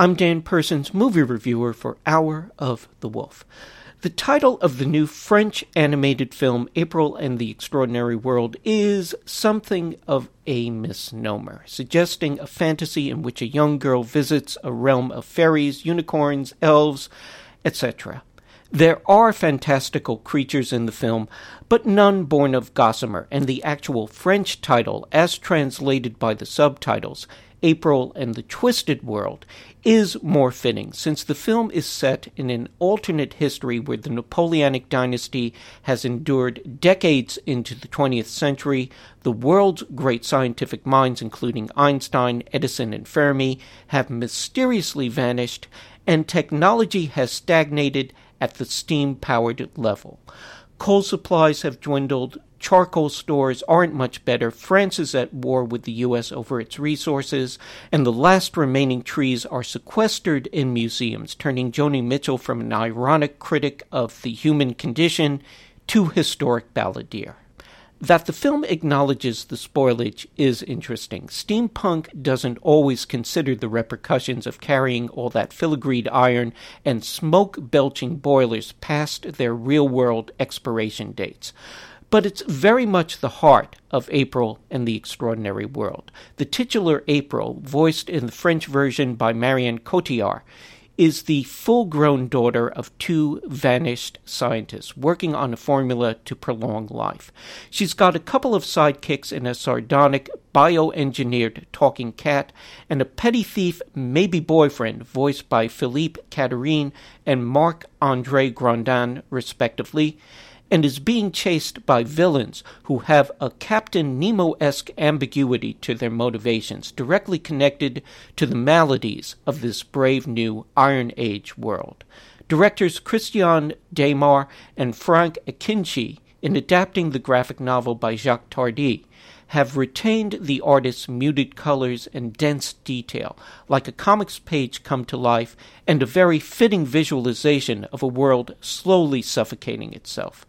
I'm Dan Persons, movie reviewer for Hour of the Wolf. The title of the new French animated film, April and the Extraordinary World, is something of a misnomer, suggesting a fantasy in which a young girl visits a realm of fairies, unicorns, elves, etc. There are fantastical creatures in the film, but none born of gossamer, and the actual French title, as translated by the subtitles, April and the Twisted World, is more fitting since the film is set in an alternate history where the Napoleonic dynasty has endured decades into the 20th century. The world's great scientific minds, including Einstein, Edison, and Fermi, have mysteriously vanished, and technology has stagnated at the steam powered level. Coal supplies have dwindled, charcoal stores aren't much better. France is at war with the U.S. over its resources, and the last remaining trees are sequestered in museums, turning Joni Mitchell from an ironic critic of the human condition to historic balladeer. That the film acknowledges the spoilage is interesting. Steampunk doesn't always consider the repercussions of carrying all that filigreed iron and smoke belching boilers past their real world expiration dates but it's very much the heart of April and the Extraordinary World. The titular April, voiced in the French version by Marion Cotillard, is the full grown daughter of two vanished scientists working on a formula to prolong life. She's got a couple of sidekicks in a sardonic, bioengineered talking cat, and a petty thief, maybe boyfriend, voiced by Philippe Katerine and Marc Andre Grondin, respectively and is being chased by villains who have a Captain Nemo esque ambiguity to their motivations, directly connected to the maladies of this brave new Iron Age world. Directors Christian Desmares and Franck Ekinci, in adapting the graphic novel by Jacques Tardi, have retained the artist's muted colors and dense detail, like a comics page come to life, and a very fitting visualization of a world slowly suffocating itself.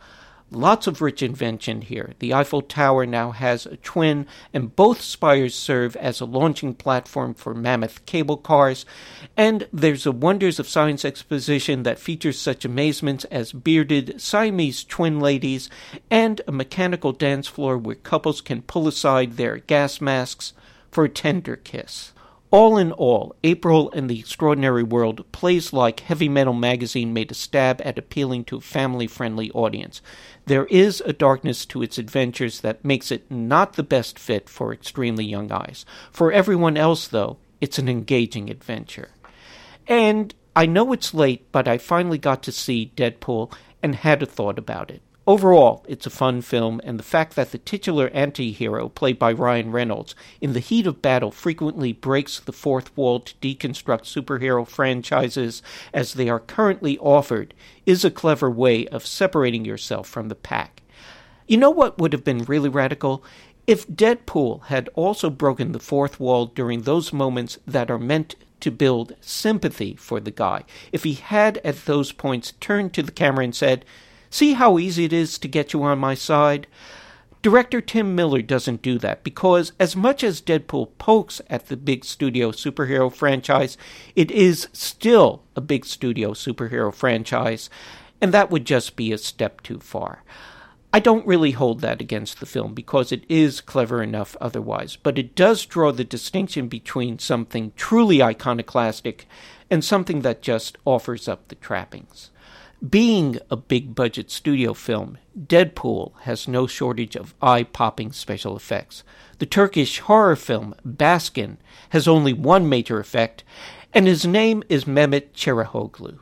Lots of rich invention here. The Eiffel Tower now has a twin, and both spires serve as a launching platform for mammoth cable cars. And there's a Wonders of Science exposition that features such amazements as bearded Siamese twin ladies and a mechanical dance floor where couples can pull aside their gas masks for a tender kiss. All in all, April and the Extraordinary World plays like Heavy Metal Magazine made a stab at appealing to a family friendly audience. There is a darkness to its adventures that makes it not the best fit for extremely young eyes. For everyone else, though, it's an engaging adventure. And I know it's late, but I finally got to see Deadpool and had a thought about it. Overall, it's a fun film, and the fact that the titular anti hero, played by Ryan Reynolds, in the heat of battle frequently breaks the fourth wall to deconstruct superhero franchises as they are currently offered is a clever way of separating yourself from the pack. You know what would have been really radical? If Deadpool had also broken the fourth wall during those moments that are meant to build sympathy for the guy, if he had at those points turned to the camera and said, See how easy it is to get you on my side? Director Tim Miller doesn't do that because, as much as Deadpool pokes at the big studio superhero franchise, it is still a big studio superhero franchise, and that would just be a step too far. I don't really hold that against the film because it is clever enough otherwise, but it does draw the distinction between something truly iconoclastic and something that just offers up the trappings. Being a big budget studio film, Deadpool has no shortage of eye popping special effects. The Turkish horror film Baskin has only one major effect, and his name is Mehmet Çerahoglu.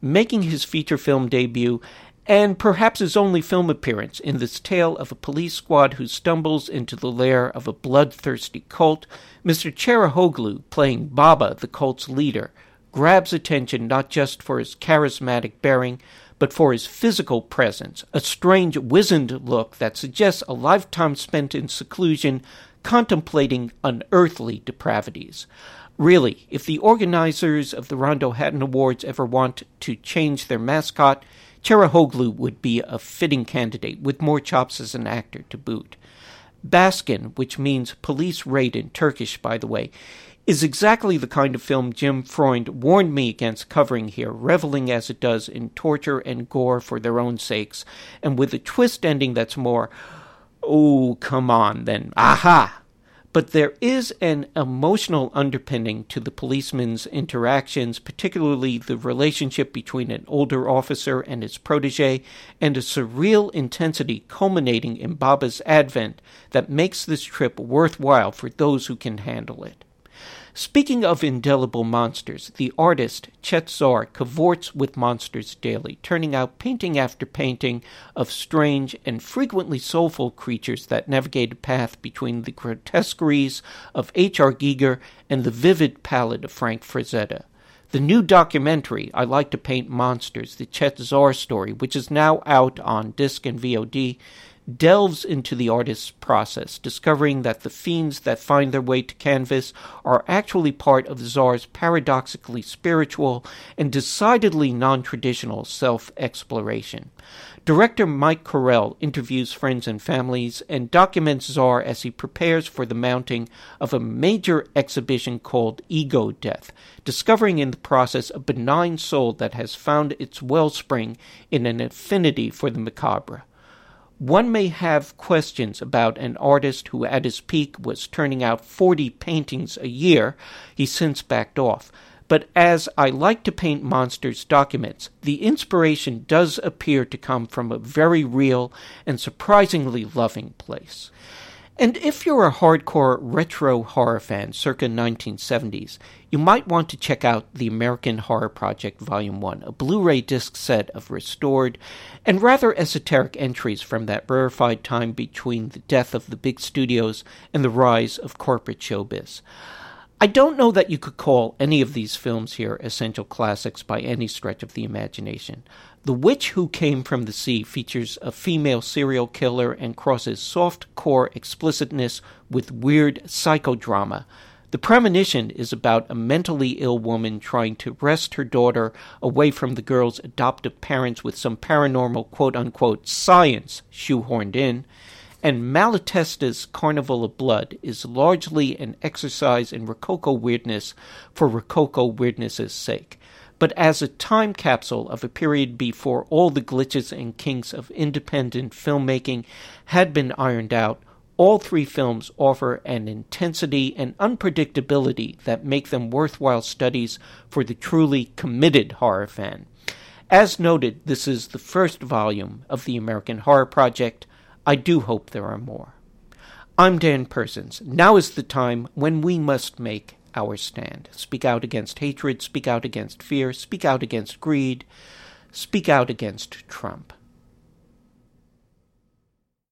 Making his feature film debut, and perhaps his only film appearance in this tale of a police squad who stumbles into the lair of a bloodthirsty cult, Mr. Çerahoglu, playing Baba, the cult's leader, grabs attention not just for his charismatic bearing, but for his physical presence, a strange, wizened look that suggests a lifetime spent in seclusion contemplating unearthly depravities. Really, if the organizers of the Rondo Hatton Awards ever want to change their mascot, Çerahoglu would be a fitting candidate, with more chops as an actor to boot. Baskin, which means police raid in Turkish, by the way, is exactly the kind of film Jim Freund warned me against covering here, reveling as it does in torture and gore for their own sakes, and with a twist ending that's more, oh, come on, then, aha. But there is an emotional underpinning to the policeman's interactions, particularly the relationship between an older officer and his protege, and a surreal intensity culminating in Baba's advent that makes this trip worthwhile for those who can handle it. Speaking of indelible monsters, the artist Chet Zar cavorts with monsters daily, turning out painting after painting of strange and frequently soulful creatures that navigate a path between the grotesqueries of H.R. Giger and the vivid palette of Frank Frazetta. The new documentary, I Like to Paint Monsters, the Chet Zar story, which is now out on disc and VOD, delves into the artist's process, discovering that the fiends that find their way to canvas are actually part of Zar's paradoxically spiritual and decidedly non traditional self exploration. Director Mike Correll interviews friends and families and documents Zar as he prepares for the mounting of a major exhibition called Ego Death, discovering in the process a benign soul that has found its wellspring in an affinity for the macabre. One may have questions about an artist who at his peak was turning out 40 paintings a year. He's since backed off. But as I like to paint monsters documents, the inspiration does appear to come from a very real and surprisingly loving place. And if you're a hardcore retro horror fan circa 1970s, you might want to check out the American Horror Project Volume 1, a Blu ray disc set of restored and rather esoteric entries from that rarefied time between the death of the big studios and the rise of corporate showbiz. I don't know that you could call any of these films here essential classics by any stretch of the imagination. The Witch Who Came from the Sea features a female serial killer and crosses soft core explicitness with weird psychodrama. The premonition is about a mentally ill woman trying to wrest her daughter away from the girl's adoptive parents with some paranormal quote unquote science shoehorned in. And Malatesta's Carnival of Blood is largely an exercise in Rococo weirdness for Rococo weirdness's sake but as a time capsule of a period before all the glitches and kinks of independent filmmaking had been ironed out, all three films offer an intensity and unpredictability that make them worthwhile studies for the truly committed horror fan. As noted, this is the first volume of the American Horror Project. I do hope there are more. I'm Dan Persons. Now is the time when we must make our stand. Speak out against hatred, speak out against fear, speak out against greed, speak out against Trump.